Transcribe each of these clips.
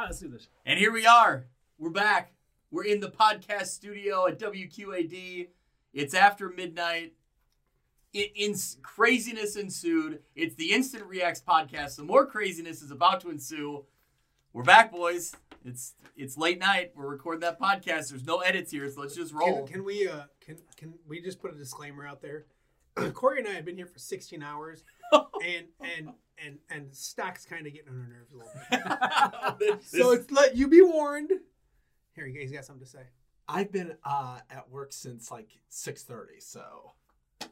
right, let's do this. And here we are. We're back. We're in the podcast studio at WQAD. It's after midnight. It, in craziness ensued. It's the Instant Reax podcast. So more craziness is about to ensue. We're back, boys. It's it's late night. We're recording that podcast. There's no edits here, so let's just roll. Can, can we uh can can we just put a disclaimer out there? Corey and I have been here for 16 hours, and and and and Stock's kind of getting on our nerves a little bit. so it's let you be warned. Here, you guys got something to say. I've been uh, at work since like six thirty. So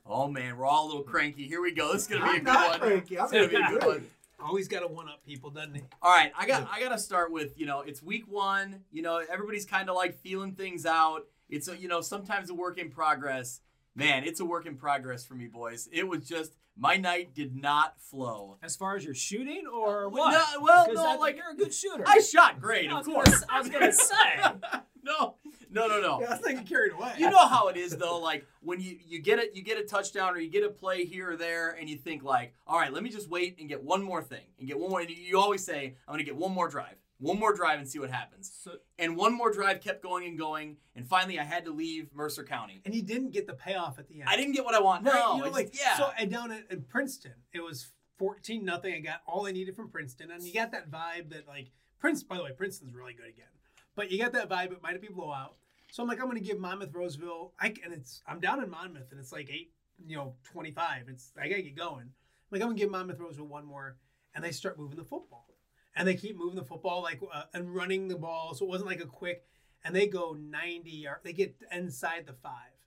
Oh man, we're all a little cranky. Here we go. This is gonna be a I'm good not one. cranky. I'm It's gonna be a good one. Always got to one up people, doesn't he? All right, I got I got to start with you know it's week one. You know everybody's kind of like feeling things out. It's a, you know sometimes a work in progress. Man, it's a work in progress for me, boys. It was just my night did not flow. As far as your shooting uh, or Well, what? no, well, Because no, I- like- you're a good shooter. I shot great, I of was gonna, course. I was gonna say. no, no, no, no. Yeah, I was thinking carried away. You know how it is though. Like when you you get it, you get a touchdown or you get a play here or there, and you think like, all right, let me just wait and get one more thing and get one more. And you always say, I'm gonna get one more drive, one more drive, and see what happens. So, And one more drive kept going and going, and finally I had to leave Mercer County. and you didn't get the payoff at the end. I didn't get what I want. Right, No, you know, it's- like yeah. So and down at, at Princeton, it was fourteen nothing. I got all I needed from Princeton, and you got that vibe that like Prince. By the way, Princeton's really good again, but you got that vibe. It might be blowout. So I'm like, I'm going to give Monmouth Roseville. I and it's I'm down in Monmouth, and it's like eight, you know, twenty five. It's I got to get going. I'm like I'm going to give Monmouth Roseville one more, and they start moving the football, and they keep moving the football like uh, and running the ball. So it wasn't like a quick, and they go 90 yard. They get inside the five.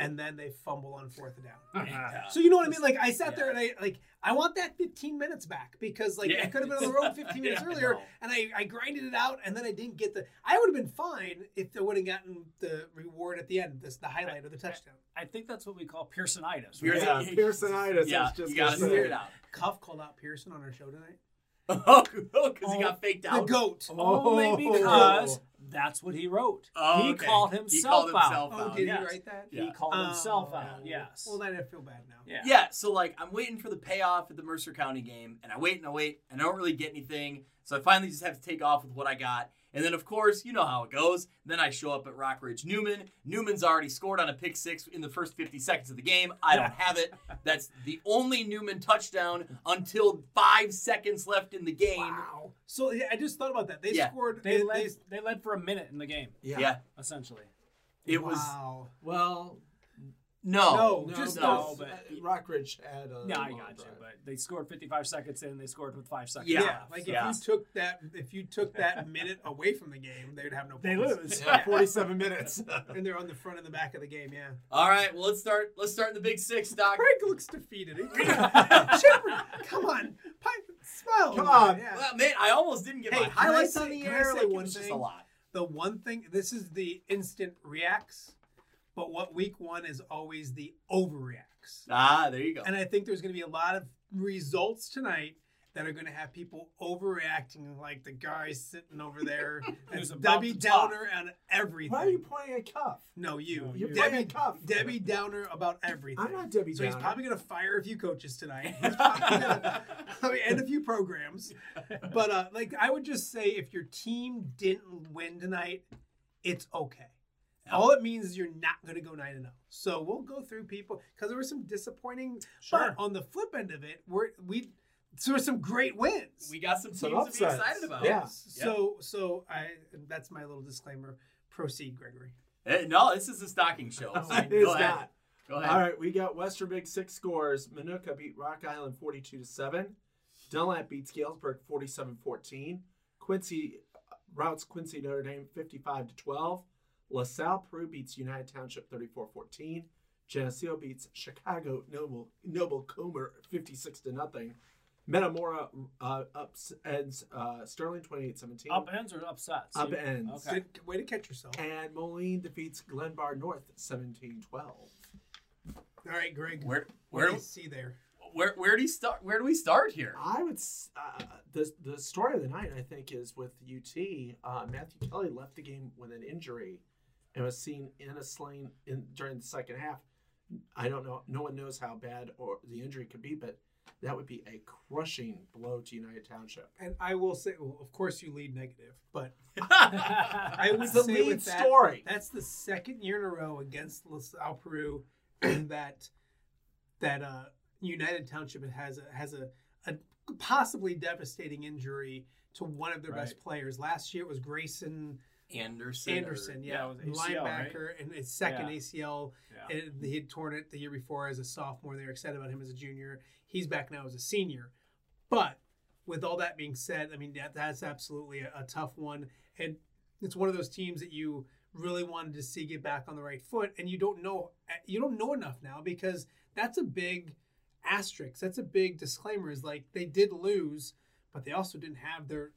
And then they fumble on fourth down. Uh-huh. Yeah. Uh, so you know what I mean? Like I sat there and I like I want that 15 minutes back because like Yeah. I could have been on the road 15 minutes Yeah, earlier know. and I, I grinded it out and then I didn't get the I would have been fine if I would have gotten the reward at the end, this the highlight of the touchdown. I think that's what we call Pearsonitis. Pearson- yeah, Pearsonitis. I yeah, was just you gotta figure it out. Cuff called out Pearson on our show tonight. Oh, because he Oh, got faked out. The out. goat. Only Oh. because that's what he wrote. Oh, he okay. called He himself called out. Oh, did yes. he write that? He Yeah. called oh, himself Oh. out. Yes. Well then I feel bad now. yeah. Yeah, so like I'm waiting for the payoff at the Mercer County game, and I wait and I wait, and I don't really get anything. So I finally just have to take off with what I got. And then, of course, you know how it goes. Then I show up at Rockridge Newman. Newman's already scored on a pick six in the first 50 seconds of the game. I don't have it. That's the only Newman touchdown until five seconds left in the game. Wow. So yeah, I just thought about that. They Yeah. scored They they- led. they- They led for a minute in the game, Yeah. Yeah, essentially. it was wow. Well, no, No, no, just no, but but- uh, Rockridge had uh, a. Yeah, I long got you. drive. But they scored 55 seconds in. They scored with five seconds. Yeah. Yeah, like Yeah. if you took that if you took that minute away from the game, they'd have no They points. lose. Yeah, 47 minutes. and they're on the front and the back of the game. Yeah, All right, well let's start. Let's start in the Big Six, Doc. Craig looks defeated. Chipper, come on, Pipe, smile. Come on. Yeah. Well, man, I almost didn't get Hey, my can I highlights say- on the can I air. say Like, one was just a thing? lot. The one thing, this is the instant reacts, but what week one is always the overreacts. Ah, there you go. And I think there's going to be a lot of results tonight that are going to have people overreacting, like the guy sitting over there. Who's That's Debbie to talk. Downer on everything. Why are you pointing at Cuff? No, you. No, You're you. pointing Debbie, Cuff. Debbie Downer about everything. I'm not Debbie So he's probably going to fire a few coaches tonight. He's probably gonna, I mean, and a few programs. But uh, like I would just say, if your team didn't win tonight, it's okay. All it means is you're not going to go nine and zero. So we'll go through people because there were some disappointing. Sure. But on the flip end of it, we're we there were some great wins. we got some teams Some to be excited about. Yeah. So so I that's my little disclaimer. Proceed, Gregory. Eh, no, this is a stocking show. So It go is ahead. not. Go ahead. All right, we got Western Big Six scores. Minooka beat Rock Island 42 to 7. Dunlap beats Galesburg 47 14. Quincy uh, routes Quincy Notre Dame 55 to 12. LaSalle Peru beats United Township 34 14. Geneseo beats Chicago Noble Noble Comer 56 to nothing. Metamora uh, ups ends uh, Sterling 28 17. Upends or upsets? Up ends. Okay. Good way to catch yourself. And Moline defeats Glenbard North 17 12. All right, Greg. Where what where do you see there? where where do you start? Where do we start here? I would. Uh, the the story of the night, I think, is with UT. Uh, Matthew Kelly left the game with an injury, and was seen in a sling in during the second half. I don't know. No one knows how bad or the injury could be, but that would be a crushing blow to United Township. And I will say, well, of course, you lead negative, but I would the say lead with that, story. that's the second year in a row against LaSalle Peru that that uh, United Township has a has a, a possibly devastating injury to one of their best players. Last year it was Grayson Anderson. or- yeah, yeah, ACL, right? linebacker, and his second Yeah. ACL. Yeah. And he had torn it the year before as a sophomore. They were excited about him as a junior. He's back now as a senior. But with all that being said, I mean that, that's absolutely a, a tough one, and it's one of those teams that you really wanted to see get back on the right foot, and you don't know you don't know enough now because that's a big asterisk. That's a big disclaimer. Is like they did lose, but they also didn't have their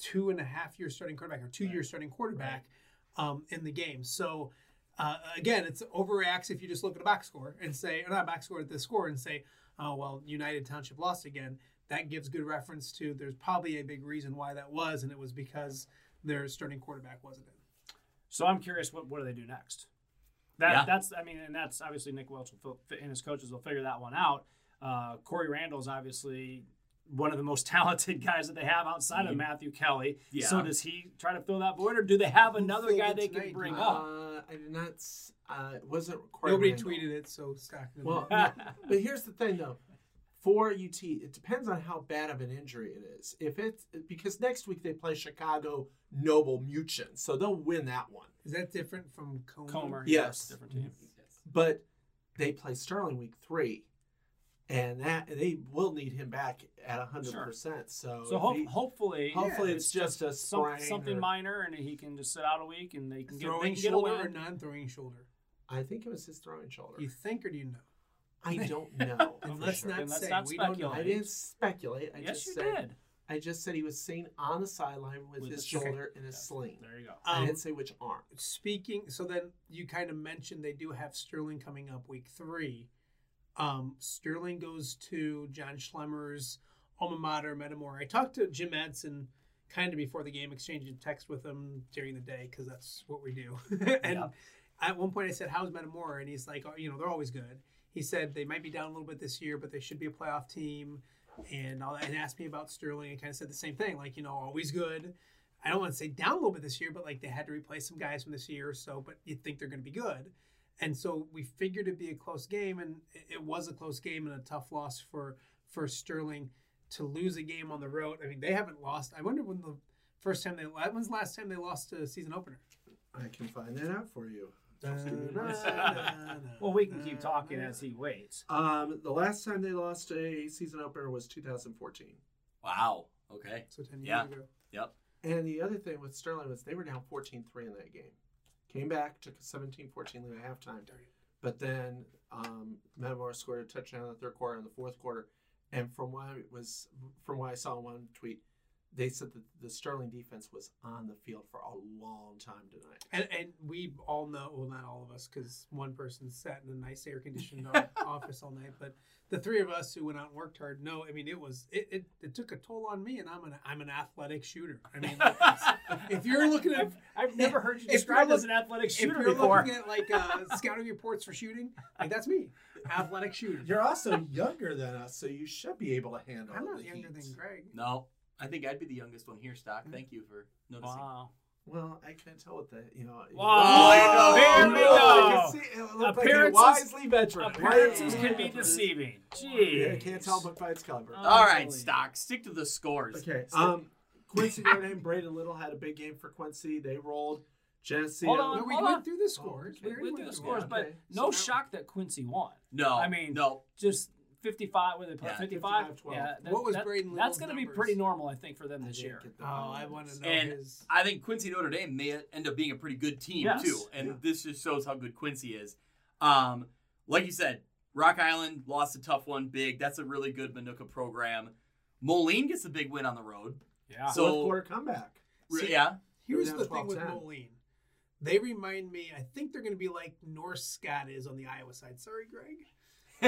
two and a half year starting quarterback or two year starting quarterback um, in the game. So uh, again, it's overreacts if you just look at a box score and say, or not a box score at the score and say, oh well, United Township lost again. That gives good reference to there's probably a big reason why that was, and it was because their starting quarterback wasn't in. So I'm curious, what what do they do next? That Yeah. that's I mean, and that's obviously Nick Welch will, fi- and his coaches will figure that one out. Uh, Corey Randall's obviously one of the most talented guys that they have outside of Matthew Kelly. Yeah. So does he try to fill that void, or do they have another guy it they can bring huh? up? Uh, I did not. s- Uh, it wasn't Corey Nobody Randall. tweeted it, so Scott. Well, no, but here's the thing, though. For UT, it depends on how bad of an injury it is. If it's because next week they play Chicago Noble Muchin, so they'll win that one. is that different from Comer? Comer, Yes. different team. Yes. But they play Sterling week three, and that they will need him back at hundred percent. So, So if hope, he- hopefully, hopefully yeah, it's just a some, something or- minor, and he can just sit out a week, and they can get, they Throwing can get a shoulder or non-throwing shoulder? I think it was his throwing shoulder. You think or do you know? I don't know. And let's sure. not Then let's say not we don't know. I didn't speculate. I yes, just you said did. I just said he was seen on the sideline with, With his his shoulder. shoulder in his sling. There you go. I Um, didn't say which arm. Speaking, so then you kind of mentioned they do have Sterling coming up week three. Um, Sterling goes to John Schlemmer's alma mater, Metamora. I talked to Jim Edson kind of before the game, exchanging text with him during the day because that's what we do. and Yeah. at one point, I said, "How's Metamora?" And he's like, oh, "You know, they're always good." He said they might be down a little bit this year, but they should be a playoff team. And all that, and asked me about Sterling and kind of said the same thing, like you know, always good. I don't want to say down a little bit this year, but like they had to replace some guys from this year or so, but you think they're going to be good. And so we figured it'd be a close game, and it- it was a close game and a tough loss for for Sterling to lose a game on the road. I mean, they haven't lost. I wonder when the first time they when's the last time they lost a season opener. I can find that out for you. Well, we can keep talking as he waits. Um, the last time they lost a season opener was 2014. Wow. Okay. So ten years Yeah. ago. Yep. And the other thing with Sterling was they were down 14-3 in that game. Came back, took a 17-14 lead at halftime. But then um, Metamora scored a touchdown in the third quarter and the fourth quarter. And from what I was from what I saw in one tweet, they said that the Sterling defense was on the field for a long time tonight. And, and we all know, well, not all of us, because one person sat in a nice air conditioned office all night. But the three of us who went out and worked hard know. I mean, it was it, it, it took a toll on me, and I'm an I'm an athletic shooter. I mean, if you're looking at I've, I've never heard you described look- as an athletic shooter if shooter you're before. looking at like uh, scouting reports for shooting, like that's me, athletic shooter. You're also younger than us, so you should be able to handle I'm the not younger heat. than Greg. No, I think I'd be the youngest one here, Stock. Thank you for noticing. Wow. Well, I can't tell what the you know. Wow. There we go. can see, it looked like a Appearances- wisely veteran. Appearances can be deceiving. Jeez. Yeah, can't tell but by its cover. Oh. All right, Unbelievable. Stock. Stick to the scores. Okay. Stick- Um, Quincy Notre Dame, Braden Little had a big game for Quincy. They rolled. Jesse, Hold on. No, we hold went on. through the scores. okay. already We went through the through scores, it. but Okay. no So- shock that Quincy won. no, I mean, no. Just 55, were they play Yeah, 55? 55-12. Yeah, that- What was that- Braden That's going to be pretty normal, I think, for them this year. the Oh, I want to know And his. I think Quincy Notre Dame may end up being a pretty good team Yes. too, and Yeah. this just shows how good Quincy is. Um, like you said, Rock Island lost a tough one, big. That's a really good Minooka program. Moline gets a big win on the road. Yeah. So- Fourth quarter comeback. Re- See- yeah, Here's down the thing with 12-10. Moline. They remind me, I think they're going to be like North Scott is on the Iowa side. Sorry, Greg.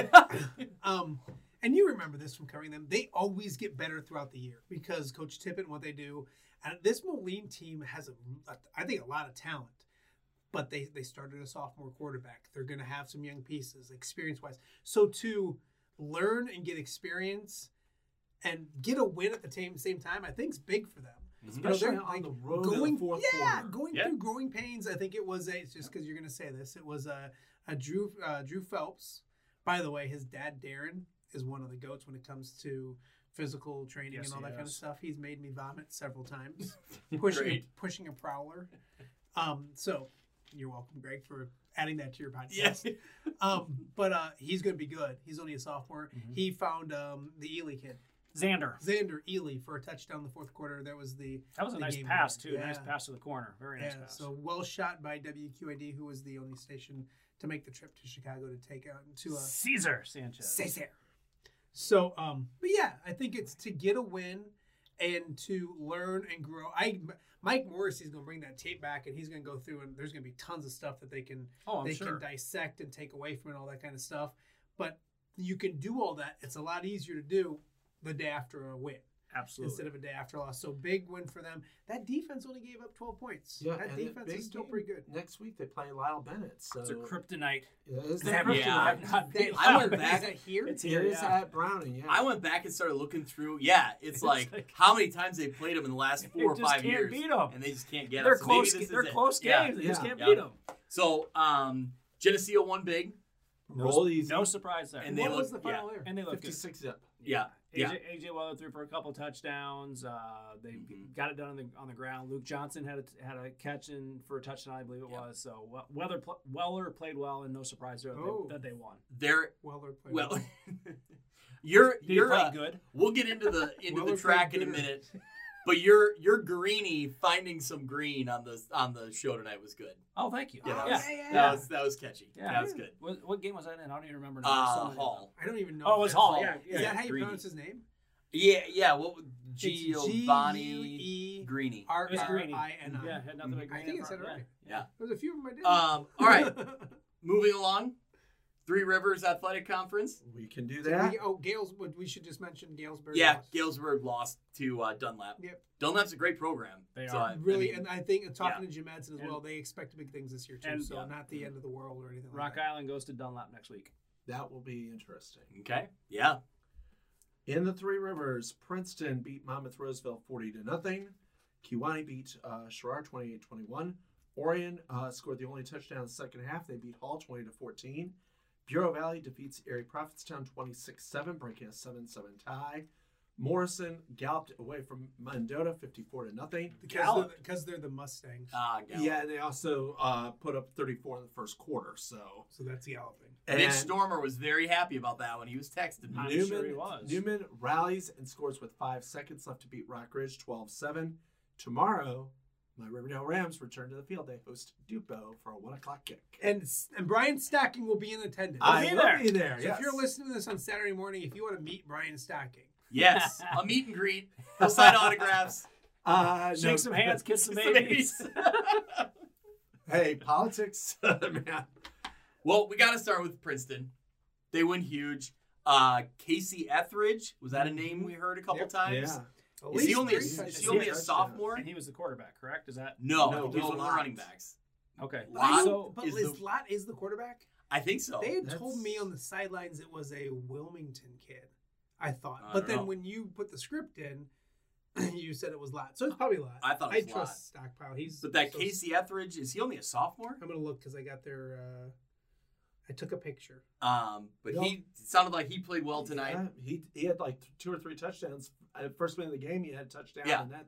um, and you remember this from covering them. They always get better throughout the year because Coach Tippett and what they do. And this Moline team has, a, I think, a lot of talent. But they, they started a sophomore quarterback. They're going to have some young pieces, experience wise. So, too, learn and get experience and get a win at the same same time, I think is big for them. You know, Especially on like, the road going the fourth yeah, quarter. going Yeah. through growing pains. I think it was a it's just because you're going to say this. It was a a Drew uh, Drew Phelps. By the way, his dad Darren is one of the goats when it comes to physical training Yes, and all that kind of stuff. He's made me vomit several times pushing Great. pushing a prowler. Um, so you're welcome, Greg, for adding that to your podcast. Yes. Um, but uh, he's going to be good. He's only a sophomore. Mhm. He found um, the Ely kid, Xander. Xander Ely, for a touchdown in the fourth quarter. That was the That was a nice pass winner. too. Nice pass to the corner. Very nice yeah. pass. So well shot by WQAD, who was the only station to make the trip to Chicago to take out to a Caesar Sanchez. Caesar. So, um, but yeah, I think it's to get a win and to learn and grow. I Mike Morrissey's going to bring that tape back, and he's going to go through, and there's going to be tons of stuff that they can Oh, they sure. can dissect and take away from it, all that kind of stuff. But you can do all that. It's a lot easier to do the day after a win Absolutely. instead of a day after loss. So big win for them. That defense only gave up 12 points. Yeah, that defense is still game pretty good. Next week they play Lyle Bennett. So it's a kryptonite. Yeah, it's They kryptonite. Yeah. have not That- I went Lyle. back- Is that here? It's It here. is yeah. at Browning. Yeah, I went back and started looking through. Yeah, it's It's like, like- how many times they played them in the last four or just five can't years, beat 'em. and they just can't get They're them. So close. this They're is it. close Yeah. games. They just Yeah. can't Yeah. beat them. So, um, Geneseo won big. roll easy. No surprise there. And they what look- was the final there? and they look good. Fifty-six zip. Yeah, yeah. AJ, AJ Weller threw for a couple touchdowns. Uh, they Mhm. got it done on the on the ground. Luke Johnson had a, had a catch in for a touchdown, I believe it Yep. was. So We- Weller pl- Weller played well, and no surprise there that, Oh. they, that they won. They're Weller played well. you're Did he you're play uh, good? We'll get into the into Weller the TRAC in a minute. But your your greeny finding some green on the on the show tonight was good. Oh, thank you. Yeah, that yeah. was yeah, that was that was catchy. Yeah. That was good. What, what game was that in? I don't even remember. now. Uh, Hall. I don't even know. Oh, if it was Hall. Hall. Yeah, Is that how you Greedy. pronounce his name? Yeah, yeah. What would Giovanni Greeny? R It was R Greeny. I N I. Yeah, had nothing but I think in I said it right. Yeah. There's a few of them I did. Um. All right. Moving along. Three Rivers Athletic Conference. We can do that. we- oh, Gales. We should just mention Galesburg. Yeah, lost. Galesburg lost to uh, Dunlap. Yep. Dunlap's a great program. They So are. I- I Really, mean, and I think talking yeah. to Jim Madsen as And- well, they expect big things this year too. and- so Yeah. not the end of the world or anything Rock like that. Island goes to Dunlap next week. That will be interesting. okay. Yeah. In the Three Rivers, Princeton beat Monmouth Roseville 40 to nothing. Kewanee beat uh, Sherrard 28 21. Orion uh, scored the only touchdown in the second half. They beat Hall 20 to 14. Bureau Valley defeats Erie Prophetstown 26 7, breaking a 7 7 tie. Morrison galloped away from Mendota 54 to nothing. Because they're, Gallop. they're the Mustangs. Ah, Gallup. Yeah, and they also uh, put up 34 in the first quarter. So so that's galloping. Mitch And- Stormer was very happy about that when he was texting me. I'm Newman, sure he was. Newman rallies and scores with five seconds left to beat Rockridge 12 7. Tomorrow, my Riverdale Rams return to the field. They host Dupo for a 1 o'clock kick. And and Brian Stacking will be in attendance. I- I be will there. be there. so yes. if you're listening to this on Saturday morning, if you want to meet Brian Stacking, Yes, a meet and greet. He'll sign autographs. uh, Shake no, some hands, kiss some Kiss some babies. Hey, politics, man. well, we got to start with Princeton. They win huge. Uh, Casey Etheridge was that a name we heard a couple Yep. times? Yeah. At Is he only a, is he only a sophomore? and he was the quarterback, correct? Is that No, No, he was one of the running backs. okay? But I Lott don't- but is Liz the- Lott is the quarterback. I think so. They had That's- told me on the sidelines it was a Wilmington kid. I thought, I but then know. when you put the script in, you said it was Lott. So it's probably Lott. I thought I it was trust Stockpile. He's But that so- Casey Etheridge is he only a sophomore? I'm gonna look because I got their. Uh, I took a picture. Um, but Yeah. he sounded like he played well tonight. Yeah, he, he had like two or three touchdowns. At first minute of the game, he had a touchdown. Yeah. And that,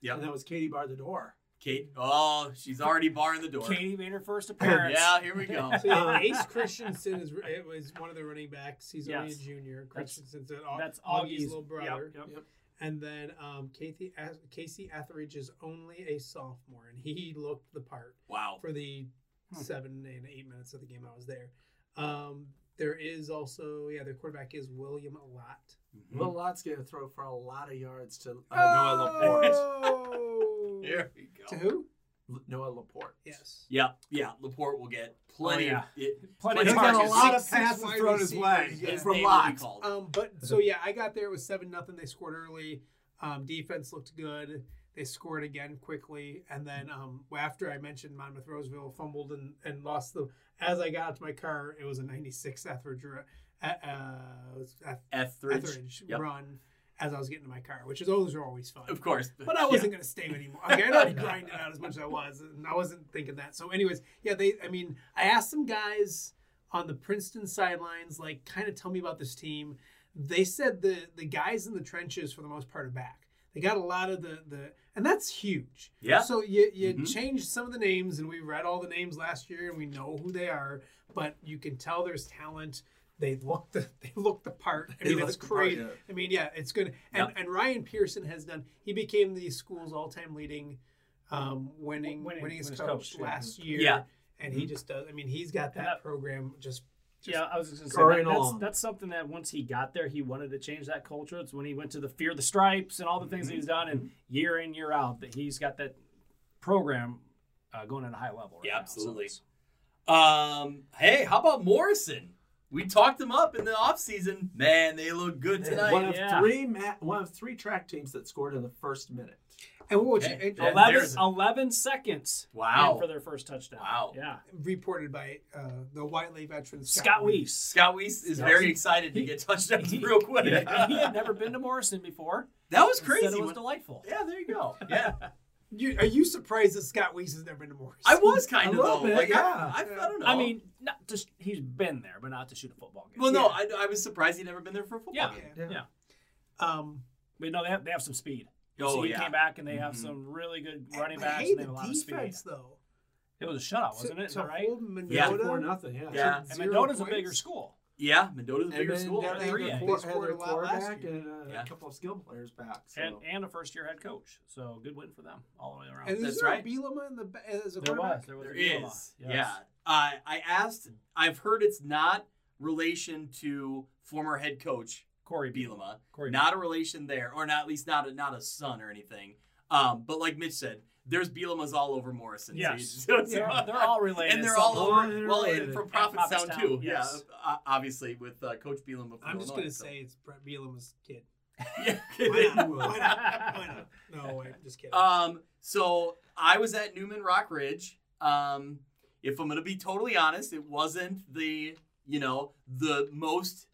Yep. and that was Katie Bar the door. Kate, oh, she's already barring the door. Katie made her first appearance. Yeah, here we go. So yeah, Ace Christensen is it was one of the running backs. He's only a Yes. junior. That's- Christensen's an Au- That's Augie's Augie's little brother. Yep, yep. And then um, Casey Casey Etheridge is only a sophomore, and he looked the part Wow. for the Hmm. seven and eight minutes of the game I was there. Um, there is also yeah, their quarterback is William Lott. Mhm. Will Lott's going to throw for a lot of yards to uh, Noah Laporte. Oh! Here we go. to who? L- Noah Laporte. Yes. Yeah, yeah. Laporte will get plenty Oh, yeah. of it. Plenty He's of got a lot of passes six thrown his way receivers, yeah. His from name Lott. Um, but so yeah, I got there. It was seven nothing. They scored early. Um, defense looked good. They scored again quickly, and then um, after I mentioned Monmouth Roseville fumbled and, and lost the. As I got out to my car, it was a '96 Etheridge at, uh, Etheridge. Etheridge Yep. run as I was getting to my car, which is those are always fun. Of course. But I wasn't going to stay anymore. Okay, I'd already grinded out as much as I was, and I wasn't thinking that. So, anyways, yeah, they. I mean, I asked some guys on the Princeton sidelines, like, kind of tell me about this team. They said the the guys in the trenches for the most part are back. They got a lot of the the, and that's huge. Yeah. So you you Mhm. changed some of the names, and we read all the names last year, and we know who they are. But you can tell there's talent. They look the they look the part. I mean, look it's the part, crazy. yeah. I mean, yeah, it's good. And and Ryan Pearson has done. He became the school's all-time leading, um, winning Winning- winningest winningest coach, coach, yeah. last year. Yeah. and he just does. I mean, he's got that, that- program just. just yeah, I was just gonna say that, that's, that's something that once he got there, he wanted to change that culture. It's when he went to the Fear the Stripes and all the things that he's done, and year in year out, that he's got that program uh, going at a high level. Right Yeah, now. absolutely. So Um, hey, how about Morrison? We talked them up in the offseason. Man, they look good tonight. One of yeah. three ma- one of three TRAC teams that scored in the first minute. And what was Okay. it, Yeah, 11, there's- 11 seconds Wow. for their first touchdown. Wow. Yeah. reported by uh, the Whiteley veteran Scott Weiss. Scott Weiss is Scott very Weiss. excited to He- get touchdowns He- real quick. He, he had never been to Morrison before. that was Said crazy. It was when- delightful. yeah, there you go. Yeah, You, are you surprised that Scott Weiss has never been to Morris? I was kind A of little though. bit, like yeah. I, I, I don't know. I mean, not just he's been there, but not to shoot a football game. well, no, Yeah. I, I was surprised he'd never been there for a football Yeah. game. Yeah. Um, But no, they have, they have some speed. Oh, so he yeah. came back and they have Mhm. some really good running but backs hey, and they the have a lot of speed. defense though. It was a shutout, wasn't to, it? Is to that right? hold Mendota, Yeah. Four nothing. Yeah. Yeah. And zero Mendota's a bigger school. Yeah, Mendota's a And bigger school. got They their three, quar- they had scored their a lot quarterback and uh, Yeah. a couple of skill players back. So. And and a first year head coach. So good win for them all the way around. And is That's there right. a Bielema in the ba- as a there quarterback? was. There was There a is. Yes. Yeah. Uh, I asked, I've heard it's not relation to former head coach Corey Bielema. Corey not a relation there, or not at least not a, not a son or anything. Um, but like Mitch said, there's Bielemas all over Morrison. So Yes. you- so it's- They're, they're all related. and they're all over. Well, and from And Prophetstown Prophetstown, too. yes. Yeah, uh, obviously with uh, Coach Bielema. From I'm just gonna so. say it's Bret Bielema's kid. Yeah. Why not? Why not? Why not? No, wait, just kidding. Um, so I was at Newman Rock Ridge. Um, if I'm gonna be totally honest, it wasn't the you know the most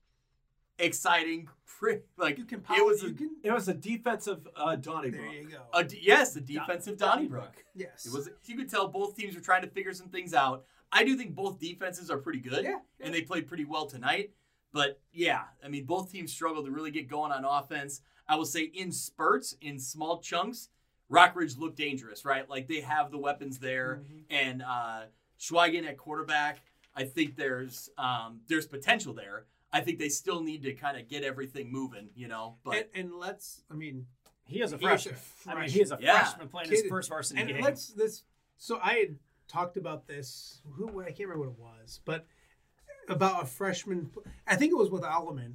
exciting. Pri- like you can it power, was you a, can. It was a defensive uh, There Donnybrook. you go. a d- yes, a defensive Donnybrook. yes. It was. You could tell both teams were trying to figure some things out. I do think both defenses are pretty good, Yeah, and they played pretty well tonight. But yeah, I mean, both teams struggled to really get going on offense. I will say in spurts, in small chunks, Rockridge looked dangerous, right? Like they have the weapons there, Mhm. and uh, Schweigen at quarterback. I think there's um, there's potential there. I think they still need to kind of get everything moving, you know. But and, and let's. I mean, He is a He is freshman. I mean, he is a Yeah. freshman playing his first varsity and game. let's this. So I had talked about this. Who I can't remember what it was, but about a freshman. I think it was with Alleman,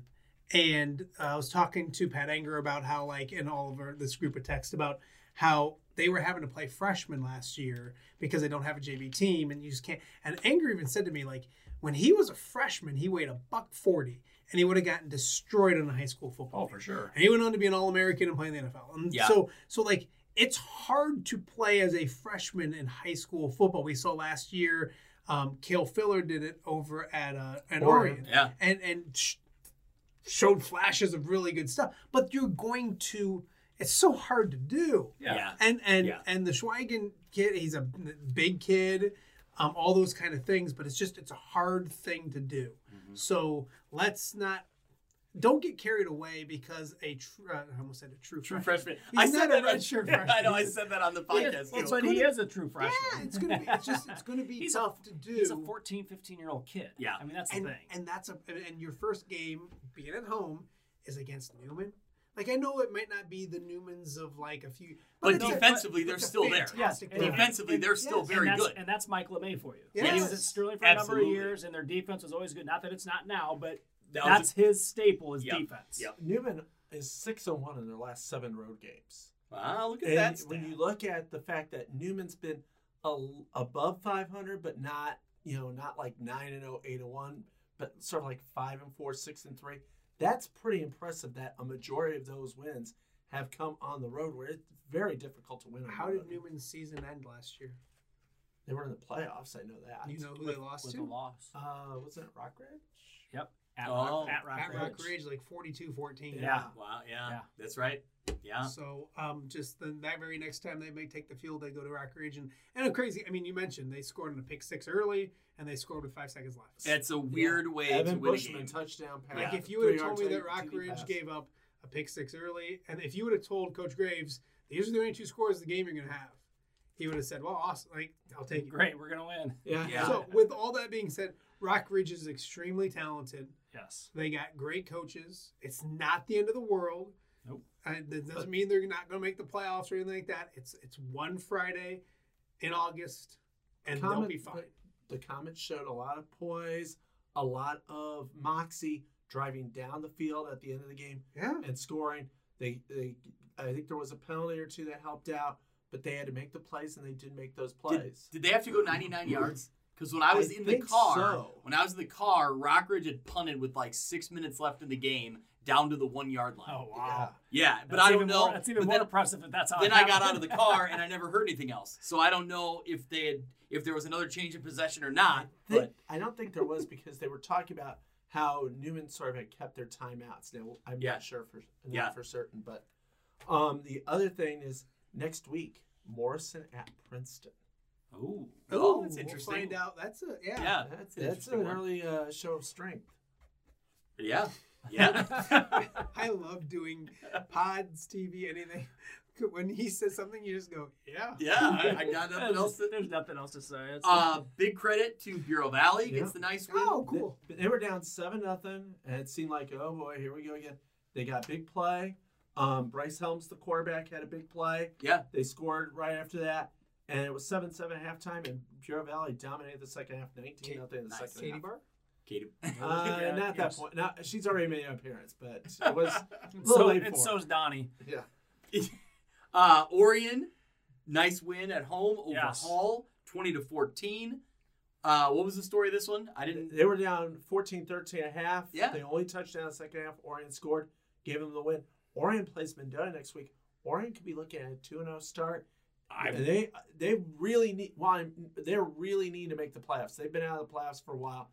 and uh, I was talking to Pat Anger about how, like, in all of our, this group of text about how they were having to play freshmen last year because they don't have a JV team, and you just can't. And Anger even said to me, like, when he was a freshman, he weighed a buck forty, and he would have gotten destroyed on a high school football. oh, for sure. And he went on to be an All American and play in the NFL. And Yeah. so, so like, it's hard to play as a freshman in high school football. We saw last year, um, Kale Filler did it over at uh, an. Orion, yeah, and and sh- showed flashes of really good stuff. But you're going to, it's so hard to do. Yeah. yeah. And and Yeah. and the Schweigen kid, he's a big kid, um, all those kind of things. But it's just it's a hard thing to do. Mhm. So let's not. Don't get carried away because a tr- uh, I almost said a true, True freshman. freshman. He's I said not a that. on- redshirt I know. I said that on the He podcast. is- but he is a true freshman. Yeah, it's gonna be. It's just it's gonna be He's a- tough to do. He's a 14, 15 year old kid. Yeah. I mean, that's the thing. and that's a and your first game being at home is against Newman. Like I know it might not be the Newmans of like a few, But it's a- defensively, it's they're a still there. fantastic Yeah, team. Defensively, they're still yes. very and that's, good. And that's Mike LeMay for you. Yes. He was at Sterling for a number of years, and their defense was always good. Not that it's not now, but That was that's his staple is Yep. defense. Yep. Newman is six and one in their last seven road games. Wow, look at And that. when you look at the fact that Newman's been a, above 500, but not you know not like nine and 0, 8 and one, but sort of like five and four, six and three. That's pretty impressive. That a majority of those wins have come on the road, where it's very difficult to win. On How the did. Newman's season end last year? They were in the playoffs. I know that. You know who With, they lost with to? a loss. Uh, was it Rockridge? Yep. at, Oh. Rock, at Rock At Ridge. Rock Ridge, like 42-14. Yeah. Wow, yeah, Yeah. that's right. Yeah, So um, just the, that very next time they may take the field, they go to Rock Ridge and and crazy. I mean, you mentioned they scored on a pick six early, and they scored with five seconds left. it's a weird way Evan to win a Bushman game. touchdown pass. Like if you would have told me that TD Rock Ridge gave up a pick six early, and if you would have told Coach Graves these are the only two scores of the game you're going to have, he would have said, "Well, awesome, like I'll take it." Great, we're gonna win. yeah, Yeah. So with all that being said, Rock Ridge is extremely talented. Yes. They got great coaches. It's not the end of the world. Nope. Uh, that doesn't mean they're not going to make the playoffs or anything like that. It's it's one Friday in August, and they'll be fine. The comments showed a lot of poise, a lot of moxie driving down the field at the end of the game Yeah. and scoring. They, they, I think there was a penalty or two that helped out, but they had to make the plays and they did make those plays. Did they have to go 99 yards? Because when I was I in the car, so. when I was in the car, Rockridge had punted with like six minutes left in the game down to the one yard line. Oh wow. Yeah, but That's I don't know. More, that's even but more then, impressive if that's how. then it I got out of the car and I never heard anything else. So I don't know if they had if there was another change in possession or not. I, think- But I don't think there was because they were talking about how Newman sort of had kept their timeouts. Now I'm Yeah. not sure for not Yeah. for certain, but um, the other thing is next week Morrison at Princeton. oh, Oh, that's We'll interesting. find out. That's a yeah. Yeah, That's that's an one. early uh, show of strength. Yeah, yeah. I love doing pods, TV, anything. When he says something, you just go, yeah. yeah, I, I got nothing There's, else. To, there's nothing else to say. It's, uh, big credit to Bureau Valley. Yeah. Gets the nice win. Oh, cool. They, they were down seven nothing, and it seemed like oh boy, here we go again. They got big play. Um, Bryce Helms, the quarterback, had a big play. Yeah. They scored right after that, and it was seven seven at halftime, and Bureau Valley dominated the second half, nineteen nothing in the Nice. second Katie half. Bar? Katie. Uh, Yeah, not that yes. point. Not she's already made an appearance, but it was and little so, late and for so's Donnie. yeah. Uh, Orion, nice win at home over Yes. Hall, 20 to 14. Uh, what was the story of this one? I didn't. They were down 14-13 at half. Yeah. They only touchdown in the second half. Orion scored, gave them the win. Orion plays Mendota next week. Orion could be looking at a 2-0 start. I, And they they really need well, they really need to make the playoffs. They've been out of the playoffs for a while.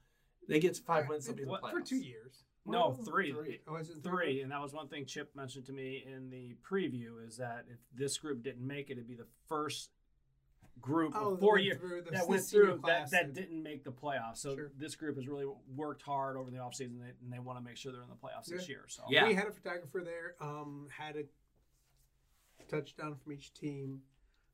They get to five wins, they'll be in the playoffs. For two years. no Well, three. Oh, is it Three, and that was one thing Chip mentioned to me in the preview is that if this group didn't make it, it'd be the first group Oh, of four that years through the that went senior through that, class that and- didn't make the playoffs. So Sure. this group has really worked hard over the offseason, and they, and they want to make sure they're in the playoffs this Yeah. year. So Yeah. We had a photographer there. Um, had a touchdown from each team.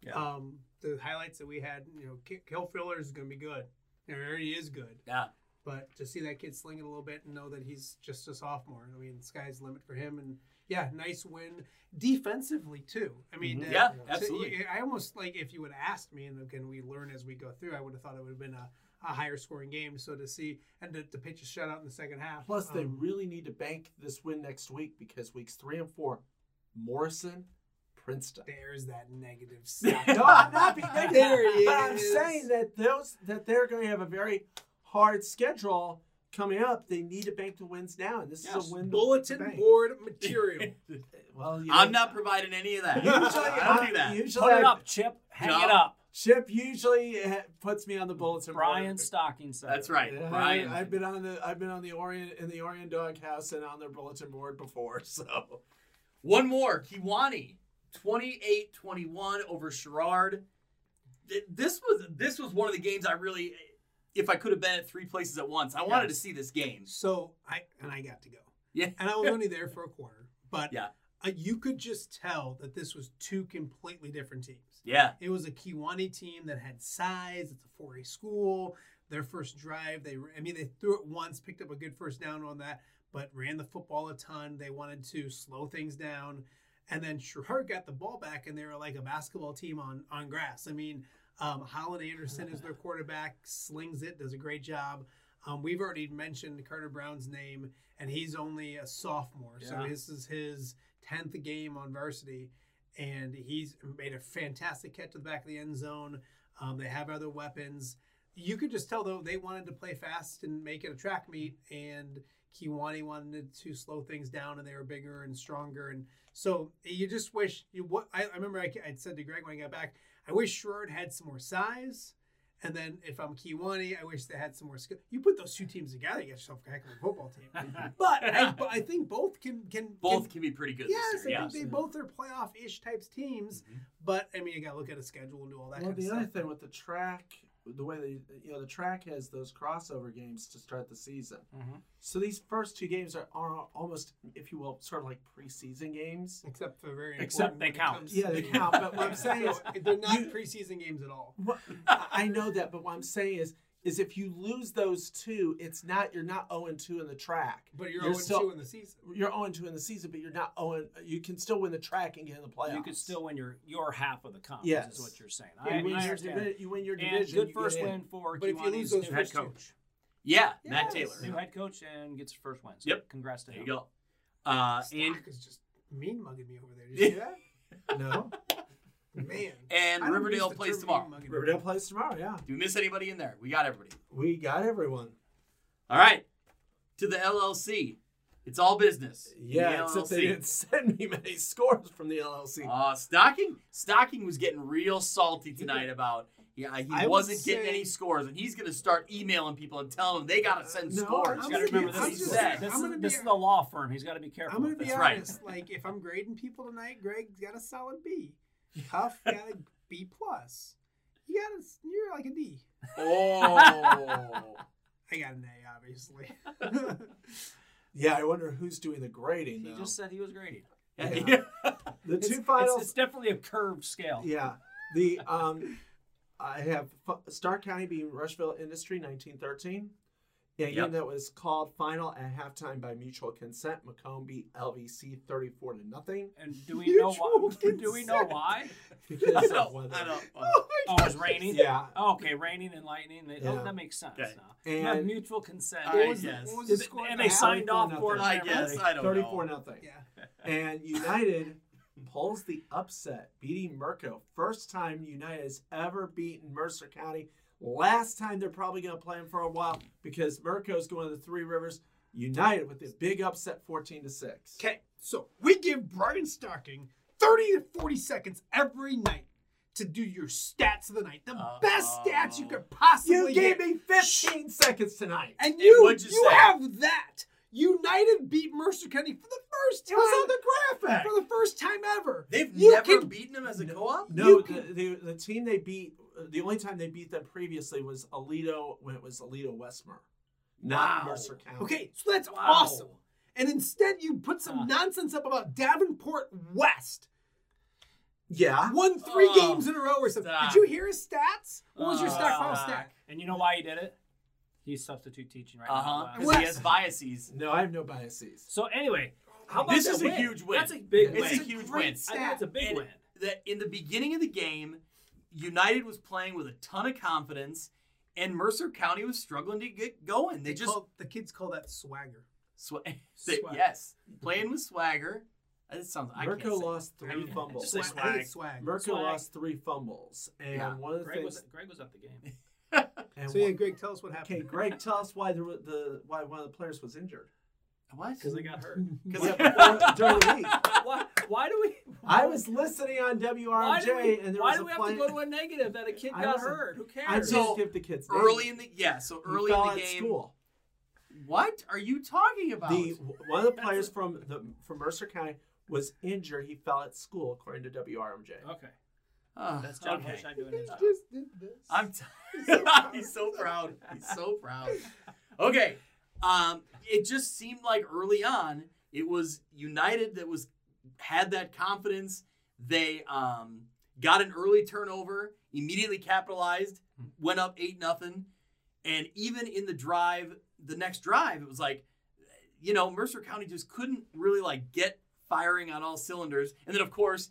Yeah. Um, the highlights that we had, you know, K- Kill Filler is going to be good. You know, he already is good. Yeah. But to see that kid sling it a little bit and know that he's just a sophomore, I mean, sky's the limit for him. And yeah, nice win defensively too. I mean, Mhm. uh, Yeah, so absolutely. you- I almost like if you would have asked me, and again we learn as we go through, I would have thought it would have been a, a higher scoring game. So to see and to, to pitch a shutout in the second half. Plus, they um, really need to bank this win next week because weeks three and four, Morrison, Princeton. there's that negative no. I'm not being negative, There he but I'm saying that those that they're going to have a very hard schedule coming up. They need to bank the wins now, and this Yes. is a win. bulletin bank. board material. Well, you I'm not providing any of that. Usually, I don't do that. Usually, put it up, Chip. Hang Job. it up. Chip usually eh, puts me on the bulletin board. Brian Stocking said. That's it. right. Yeah, Brian. I, have been on the I've been on the Orion in the Orion Doghouse and on their bulletin board before. So One more. Kewanee, 28-21 over Sherrard. Th- This was this was one of the games I really, if I could have been at three places at once, I wanted to see this game. So I and I got to go. Yeah. And I was only there for a quarter, but Yeah. uh, you could just tell that this was two completely different teams. Yeah. It was a Kewanee team that had size. It's a 4A school. Their first drive, they I mean they threw it once, picked up a good first down on that, but ran the football a ton. They wanted to slow things down, and then Sherrard got the ball back, and they were like a basketball team on on grass. I mean, um, Holland Anderson is their quarterback, slings it, does a great job. Um, we've already mentioned Carter Brown's name, and he's only a sophomore, so this is his tenth game on varsity, and he's made a fantastic catch to the back of the end zone. Um, they have other weapons. You could just tell though they wanted to play fast and make it a track meet, and Kewanee wanted to slow things down, and they were bigger and stronger, and so you just wish you. What I, I remember I, I said to Greg when I got back, I wish Sherrard had some more size And then if I'm Kewanee, I wish they had some more skill. You put those two teams together, you get yourself a heck of a football team. but, I, I think both can can Both Can, can be pretty good yes, this I year. think Yes. they both are playoff-ish types teams. Mhm. But I mean, you got to look at a schedule and do all that. Well, kind the of other stuff. thing with the TRAC, the way they, you know, the TRAC has those crossover games to start the season. Mhm. So these first two games are, are almost, if you will, sort of like preseason games. except for very Except they count. Yeah, they count. But what I'm saying is, they're not you- preseason games at all. what, I I know that, but what I'm saying is, is if you lose those two, it's not you're not 0 2 in the TRAC. But you're, You're 0 still- 2 in the season. You're 0 2 in the season, but you're not 0. You can still win the TRAC and get in the playoffs. You could still win your your half of the conference. Yes. is what you're saying. Yeah, I, you, win I your understand. you win your and division. good first get in. win for But if you lose those new head first two- coach. Yeah, Matt Taylor. New head coach and gets first win. So Yep. Congrats to There him. you go. Uh, Stock and is just mean mugging me over there. Did you see that? No, Man. and Riverdale plays tomorrow. Riverdale plays tomorrow. Yeah, Do we miss anybody in there? We got everybody. we got everyone. All right. To the LLC. It's all business. Yeah, The except they LLC. didn't send me many scores from the LLC. Uh, Stocking, Stocking was getting real salty tonight about yeah he I would wasn't getting say- any scores, and he's gonna start emailing people and telling them they gotta send No, scores. I'm You got to gonna remember be- this, I'm is, just- saying. this, I'm is, gonna this be- is the law firm. He's got to be careful. I'm gonna with be this. That's right. honest. Like, if I'm grading people tonight, Greg's got a solid B. Huff got a B plus. You got a, you're like a D. Oh, I got an A, obviously. Yeah, I wonder who's doing the grading He though. just said he was grading. yeah. Yeah. the It's, two it's, finals. it's definitely a curved scale. yeah, the um, I have F- Stark County being Rushville Industry 1913. Yeah, Yep. game that was called final at halftime by mutual consent. Macomb beat LVC 34 to nothing And do we know why? Mutual Do we know why? because I of weather. I know. oh Oh, it was raining. Yeah, Oh, okay, raining and lightning. They, oh, Yeah. Oh, that makes sense Okay. now. You have and mutual consent. I What was, the, guess. what the they- score? and they signed off 34 for it. I guess. I don't 34 know. nothing. Yeah. And United pulls the upset, beating Merco. First time United has ever beaten Mercer County. Last time they're probably going to play them for a while because Merco's going to the Three Rivers. United with a big upset, 14 to six. Okay, so we give Brian Stocking 30 to 40 seconds every night to do your stats of the night. The best uh-huh. stats you could possibly You gave get. me 15 seconds tonight. And And you, what'd you you say? have that. United beat Mercer County for the first It time. was on the graphic. for the first time ever. They've You never can- beaten them as a co-op. No, the, the, the team they beat, the only time they beat them previously was Aledo when it was Aledo Westmer, not Wow. Mercer County. Okay, so that's Wow. awesome. And instead, you put some Huh. nonsense up about Davenport West. Yeah. Won three Oh, games in a row or something. stop. Did you hear his stats? What was your Oh, stockpile stack? And you know why he did it? He's substitute teaching right Uh now. huh. Wow. Because he has biases. No, I have no biases. So anyway, how about This that is a win? huge win. That's a big It's win. It's a huge win. stat. I think it's a big And win. That in the beginning of the game, United was playing with a ton of confidence, and Mercer County was struggling to get going. They, They just call, the kids call that swagger. sw- they- Swag. yes, playing with swagger. That sounds. I can't Merco lost How three you- fumbles. Just say Swag. I think it's swag. swag. Merco lost three fumbles, and Yeah. one of the Greg was things. Greg was at the game. and So yeah, Greg, tell us what happened. okay, Greg, tell us why the, the why one of the players was injured. What? Because they got hurt. Because Yeah, during the week. why, why do we? I was listening on Why WRJ, do we, and there why was do a we have play. to go to a negative that a kid I got wasn't- hurt? Who cares? I just So, give the kids early in the yeah. So He early fell in the game. school. What are you talking about? The one of the players from the from Mercer County was injured. He fell at school, according to WRMJ. okay, Oh, that's John okay. Hoshine doing his job. just did this. I'm. T- so proud. He's so proud. He's so proud. Okay. Um, it just seemed like early on it was United that was had that confidence. They um, got an early turnover, immediately capitalized, went up eight nothing, and even in the drive, the next drive, it was like, you know, Mercer County just couldn't really like get firing on all cylinders, and then of course.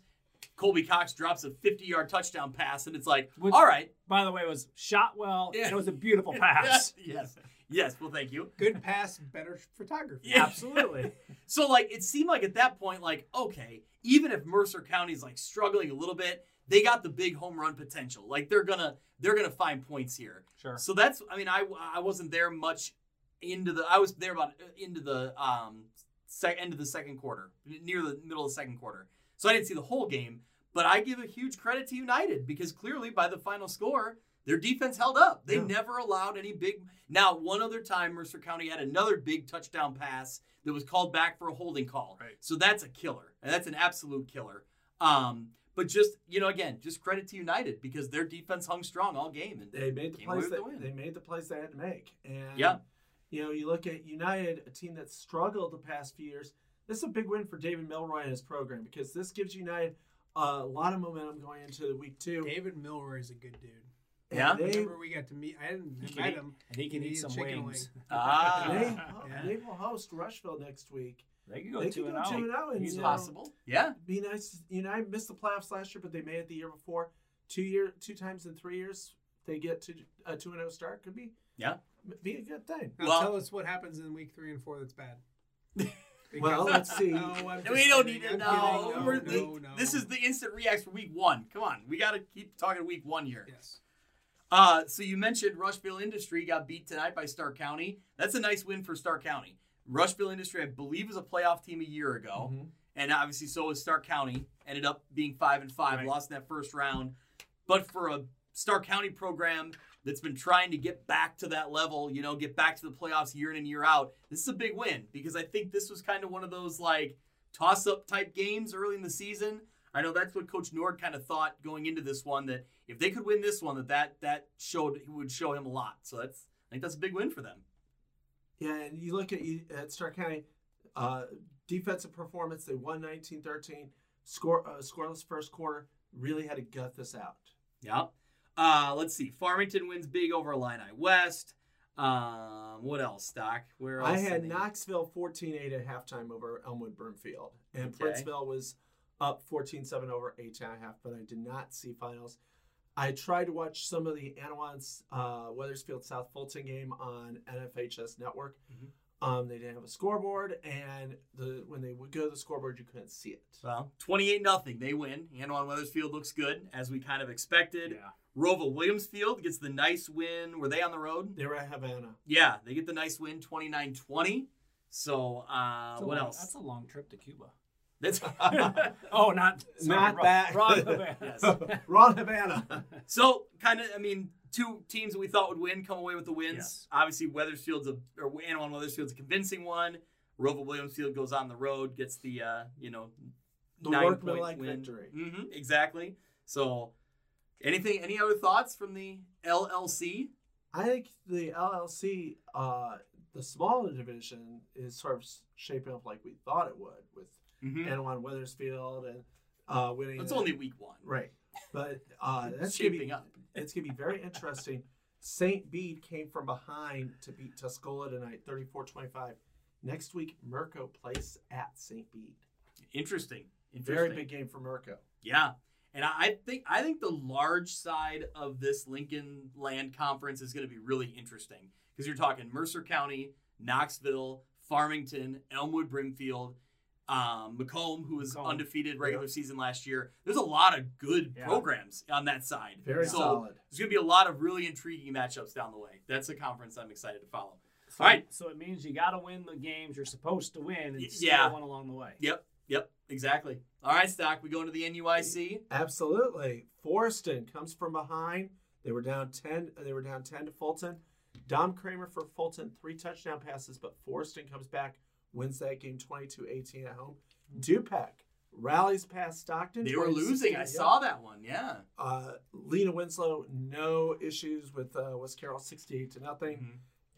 Colby Cox drops a 50 yard touchdown pass, and it's like, Which- all right, By the way, it was shot well. Yeah. and it was a beautiful pass. yes. Yes. Well, thank you. Good pass, better photography. Yeah. Absolutely. So, like, it seemed like at that point, like, okay, even if Mercer County's like struggling a little bit, they got the big home run potential. Like, they're gonna they're gonna find points here. Sure. So that's. I mean, I I wasn't there much into the. I was there about uh, into the um sec, end of the second quarter, near the middle of the second quarter. So I didn't see the whole game. But I give a huge credit to United because clearly by the final score, their defense held up. They Yeah. never allowed any big. Now, one other time, Mercer County had another big touchdown pass that was called back for a holding call. Right. So that's a killer, and that's an absolute killer. Um, but just you know, again, just credit to United because their defense hung strong all game. And They made the plays with the they made the plays they had to make. And Yeah. you know, you look at United, a team that's struggled the past few years. This is a big win for David Milroy and his program because this gives United a lot of momentum going into week two. David Milroy is a good dude. And Yeah? they, Remember we got to meet. I didn't He can met eat- him. and he can He eat some wings. wing. Ah. they, Yeah. they will host Rushville next week. They could go They two could and go out. two and out, and He's you know, possible, yeah. Be nice. United missed the playoffs last year, but they made it the year before. Two year, two times in three years, they get to a two and zero start. Could be Yeah. be a good thing. Now Well- tell us what happens in week three and four that's bad. Well, let's see. No, I'm we don't kidding. need to I'm know. No, no, th- no. This is the instant Reax for week one. Come on, we got to keep talking week one here. yes. Uh, so you mentioned Rushville Industry got beat tonight by Stark County. That's a nice win for Stark County. Rushville Industry, I believe, was a playoff team a year ago, Mhm. and obviously so was Stark County. Ended up being five and five, Right. lost in that first round. But for a Stark County program that's been trying to get back to that level, you know, get back to the playoffs year in and year out, this is a big win because I think this was kind of one of those like toss up type games early in the season. I know that's what Coach Nord kind of thought going into this one that if they could win this one, that that that showed would show him a lot. So that's I think that's a big win for them. Yeah, and you look at you- at Stark County, uh, defensive performance. They won 19-13. Score uh, scoreless first quarter. Really had to gut this out. Yeah. Uh, let's see. Farmington wins big over Illini West. Um, what else, Doc? Where else? I had Knoxville 14-8 at halftime over Elmwood Brimfield, and Okay. Princeville was up 14-7 over H and a half. But I did not see finals. I tried to watch some of the Annawans uh, Wethersfield South Fulton game on NFHS Network. Mhm. Um, they didn't have a scoreboard, and the when they would go to the scoreboard, you couldn't see it. Well, 28 nothing. They win. Annawan Wethersfield looks good, as we kind of expected. Yeah. ROWVA Williamsfield gets the nice win. Were they on the road? They were at Havana. Yeah, they get the nice win 29 20. So, uh, what long- else? That's a long trip to Cuba. That's oh, not sorry, Not wrong- that. Wrong Havana. Yes. Ron Havana. so kind of. I mean, two teams that we thought would win come away with the wins. Yes. Obviously, Wethersfield's a or Annawan Wethersfield's a convincing one. ROWVA Williamsfield goes on the road, gets the uh, you know The nine point workmanlike win. victory. hmm exactly. So, anything? Any other thoughts from the LLC? I think the LLC, uh, the smaller division, is sort of shaping up like we thought it would with Mm-hmm. Annawan Wethersfield and uh, winning. It's only week one. right, but uh, that's gonna shaping be up. it's gonna be very interesting. St. Bede came from behind to beat Tuscola tonight, 34-25. Next week, Mirko plays at St. Bede. Interesting. Interesting. Very big game for Mirko. Yeah. And I think I think the large side of this Lincoln Land Conference is going to be really interesting because you're talking Mercer County, Knoxville, Farmington, Elmwood, Brimfield, um, Macomb, who was Macomb. undefeated regular Yeah. season last year. There's a lot of good Yeah. programs on that side. Very so solid. there's going to be a lot of really intriguing matchups down the way. That's a conference I'm excited to follow. So, All right. So it means you got to win the games you're supposed to win and Y- still yeah. win along the way. Yep. Yep. Exactly. All right, Stock. We go into the NUIC. Absolutely. Forreston comes from behind. They were down ten. They were down ten to Fulton. Dom Kramer for Fulton, three touchdown passes, but Forreston comes back, wins that game 22-18 at home. Dupec rallies past Stockton. They were losing. I saw that one. Yeah. Uh, Lena Winslow, no issues with uh, West Carroll, sixty-eight to nothing.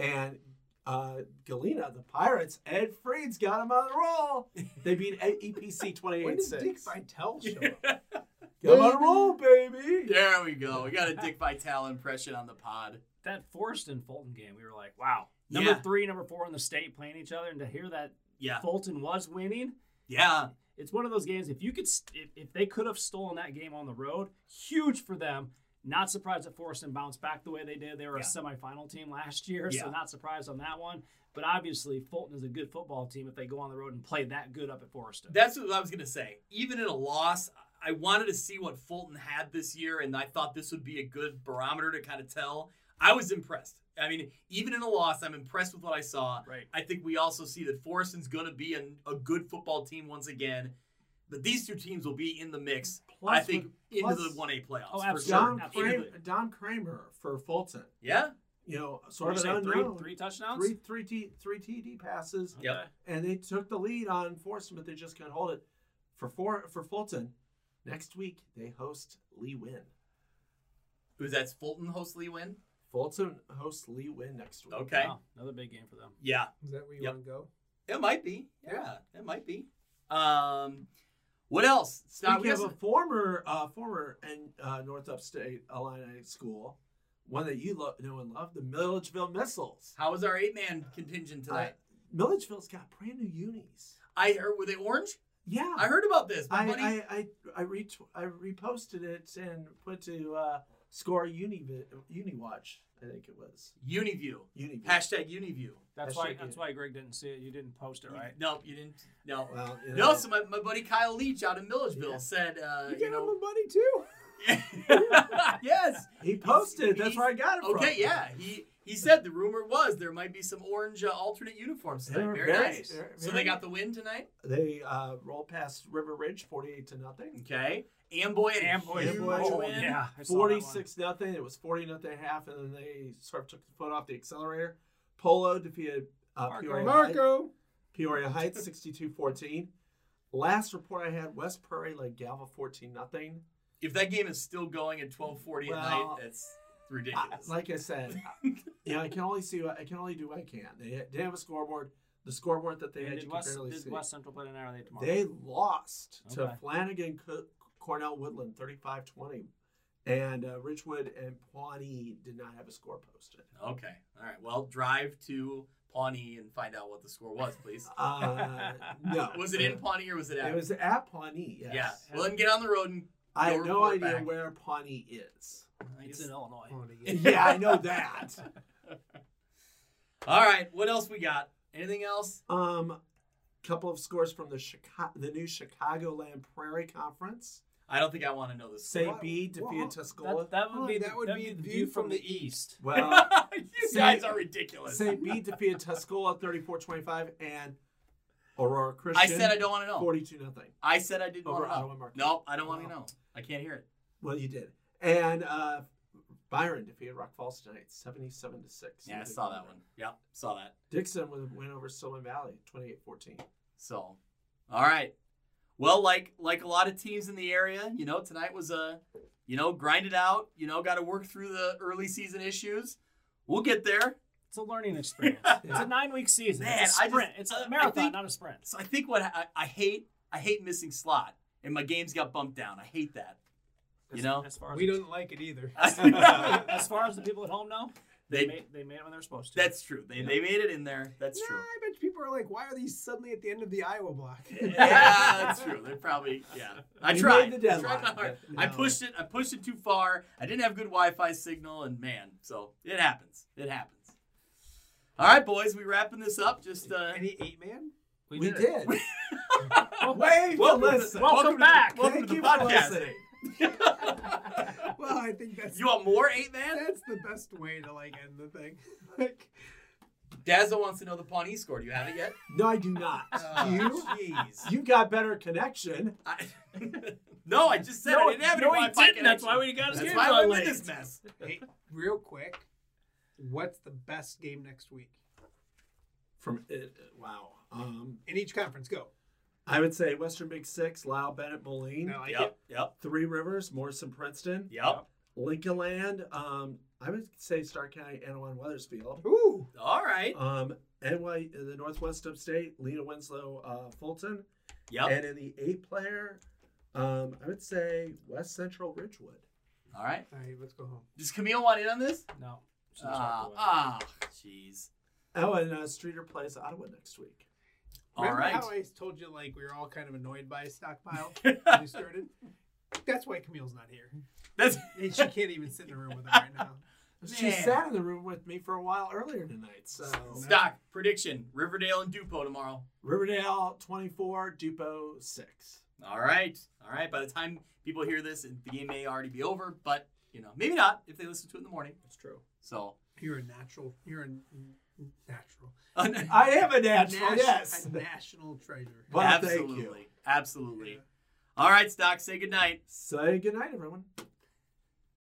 Mhm. And uh, Galena, the Pirates, Ed Freed's got him on the roll. They beat A- EPC When 28 did Dick 6. Vitale show up? Got 'em on a roll, baby. There we go. We got a Dick Vitale impression on the pod. That Forreston Fulton game, we were like, wow. Number Yeah. three, number four in the state playing each other, and to hear that Yeah. Fulton was winning, Yeah. it's one of those games. If you could, st- if, if they could have stolen that game on the road, huge for them. Not surprised that Forreston bounced back the way they did. They were Yeah. a semifinal team last year, Yeah. so not surprised on that one. But obviously, Fulton is a good football team if they go on the road and play that good up at Forreston. That's what I was going to say. Even in a loss, I wanted to see what Fulton had this year, and I thought this would be a good barometer to kind of tell. I was impressed. I mean, even in a loss, I'm impressed with what I saw. right. I think we also see that Forreston's going to be an, a good football team once again. But these two teams will be in the mix Plus I think with- into the one A playoffs. Oh, for absolutely. sure. Don, Kramer, Don Kramer for Fulton. Yeah. You know, sort of you an say, three, three touchdowns? three, three, T, three TD passes, Yep. Okay. and they took the lead on Force, but they just couldn't hold it. For four, for Fulton, next week they host Lee Win. Who's that's Fulton host Lee win? Fulton hosts Lee Win next week. Okay. Wow, another big game for them. Yeah. Is that where you Yep. want to go? It might be. Yeah, Yeah. it might be. Um, what else? Scott, we of a former, uh, former and uh, North Upstate Illini school, one that you lo- know and love, the Milledgeville Missiles. how was our eight man contingent tonight? Milledgeville's got brand new unis. I heard were they orange? Yeah, I heard about this. I buddy. I, I, I, I reposted it and put to uh, score Uni Uni Watch. I think it was Uniview. Uni. Hashtag Uniview. That's Hashtag why. it. That's why Greg didn't see it. You didn't post it, right? No, you didn't. No. Well, you No, so my, my buddy Kyle Leach out in Milledgeville Yeah. said, uh, You you, get him a buddy too. yes. he posted. That's he's- where I got it from. Okay, yeah. He he said the rumor was there might be some orange uh, alternate uniforms tonight. Very, very- nice. they're so they got the win tonight. They uh, rolled past River Ridge, forty-eight to nothing. Okay. Amboy had a Amboy, huge Amboy. oh, win. yeah, I saw that one. Forty-six nothing. It was forty nothing half, and then they sort of took the foot off the accelerator. Polo defeated uh, Marco. Peoria, Marco. Heights, Peoria Heights 62-14. Last report I had, West Prairie led Galva fourteen nothing. If that game is still going at twelve forty at Well, night, it's I, ridiculous. like I said, you know, I can only see. what- I can only do what I can. They they have a scoreboard. The scoreboard that they And had, did you West, can barely did see. West Central play tonight? Or are they tomorrow? They lost to Flanagan Co- Cornell Woodland 35-20. and uh, Richwood and Pawnee did not have a score posted. okay. All right. Well, drive to Pawnee and find out what the score was, please. Uh, no, Was it in Pawnee or was it at? It was at Pawnee. Yes. Yeah. Well, then get on the road and I Go have no idea back. where Pawnee is. I It's in Illinois. yeah, I know that. All right. What else we got? Anything else? Um, couple of scores from the Chicago, the new Chicagoland Prairie Conference. I don't think I want to know this. Say Wow. B defeated Wow. Tuscola. That, that would be that the, would that'd be the view from the east. Well, you say- guys are ridiculous. St. Bede defeated Tuscola 34-25 and Aurora Christian. I said I don't want to know. 42 nothing. I said I didn't Over want to know. Ottawa No, I don't want to know. I can't hear it. Well, you did. And uh, Byron defeated Rock Falls tonight, 77 to 6. Yeah, I saw that one. Yep, saw that. Dixon with a win over Stillman Valley, 28-14. So, all right. Well, like like a lot of teams in the area, you know, tonight was a, you know, grind it out. You know, got to work through the early season issues. We'll get there. It's a learning experience. It's a nine week season. Man, it's a I just- sprint. it's I a marathon, think- not a sprint. So I think what I, I hate, I hate missing slot, and my games got bumped down. I hate that. You As- know? as far as We don't like it either. as far as the people at home know, they, They- made, they made it when they're supposed to. That's true. They, they made it in there. That's Nah, true. I bet people are like, why are these suddenly at the end of the Iowa block? yeah, that's true. They probably yeah. I We tried. made the I tried hard. but I pushed it. I pushed it too far. I didn't have good Wi-Fi signal, and man, so it happens. It happens. All right, boys, we wrapping this up. Just uh, Any eight man? We, did. did. Wait, Welcome to- listen. welcome back. welcome Thank to the you for podcast. listening. Well, I think that's you want more eight man? that's the best way to like end the thing. Like, Dazzle wants to know the Pawnee score. Do you have it yet? No, I do not. Oh, you? Jeez. You got better connection. I, no, I just said no, I didn't have no, any he didn't. That's why we got his That's game why so I'm in this mess. hey, real quick, what's the best game next week From it, wow. Um, in each conference? Go. I would say Western Big Six, Lyle Bennett, Moline, I like Yep, yep, Three Rivers, Morrison, Princeton, yep. Lincoln Land. Um, I would say Stark County, Annawan, Wethersfield. it. Ooh, All right. Um, NY, the Northwest Upstate, Lena Winslow, uh, Fulton. Yep. And in the eight player, um, I would say West Central Ridgewood. All right. all right, let's go home. Does Camille want in on this? No. She's Ah, walked away. ah, jeez. Oh, and uh, Streator plays Ottawa next week. All Remember right. how I told you like we were all kind of annoyed by a stockpile when we started? That's why Camille's not here. That's And she can't even sit in the room with him right now. She Man. sat in the room with me for a while earlier tonight. So stock prediction: Riverdale and Dupo tomorrow. Riverdale 24, Dupo 6. All right, all right. By the time people hear this, the game may already be over, but you know, maybe not if they listen to it in the morning. That's true. So, You're a natural. You're a natural. I am a natural, Nas- yes. A national treasure. Well, absolutely, absolutely. All right, Stock, say goodnight. Say goodnight, everyone.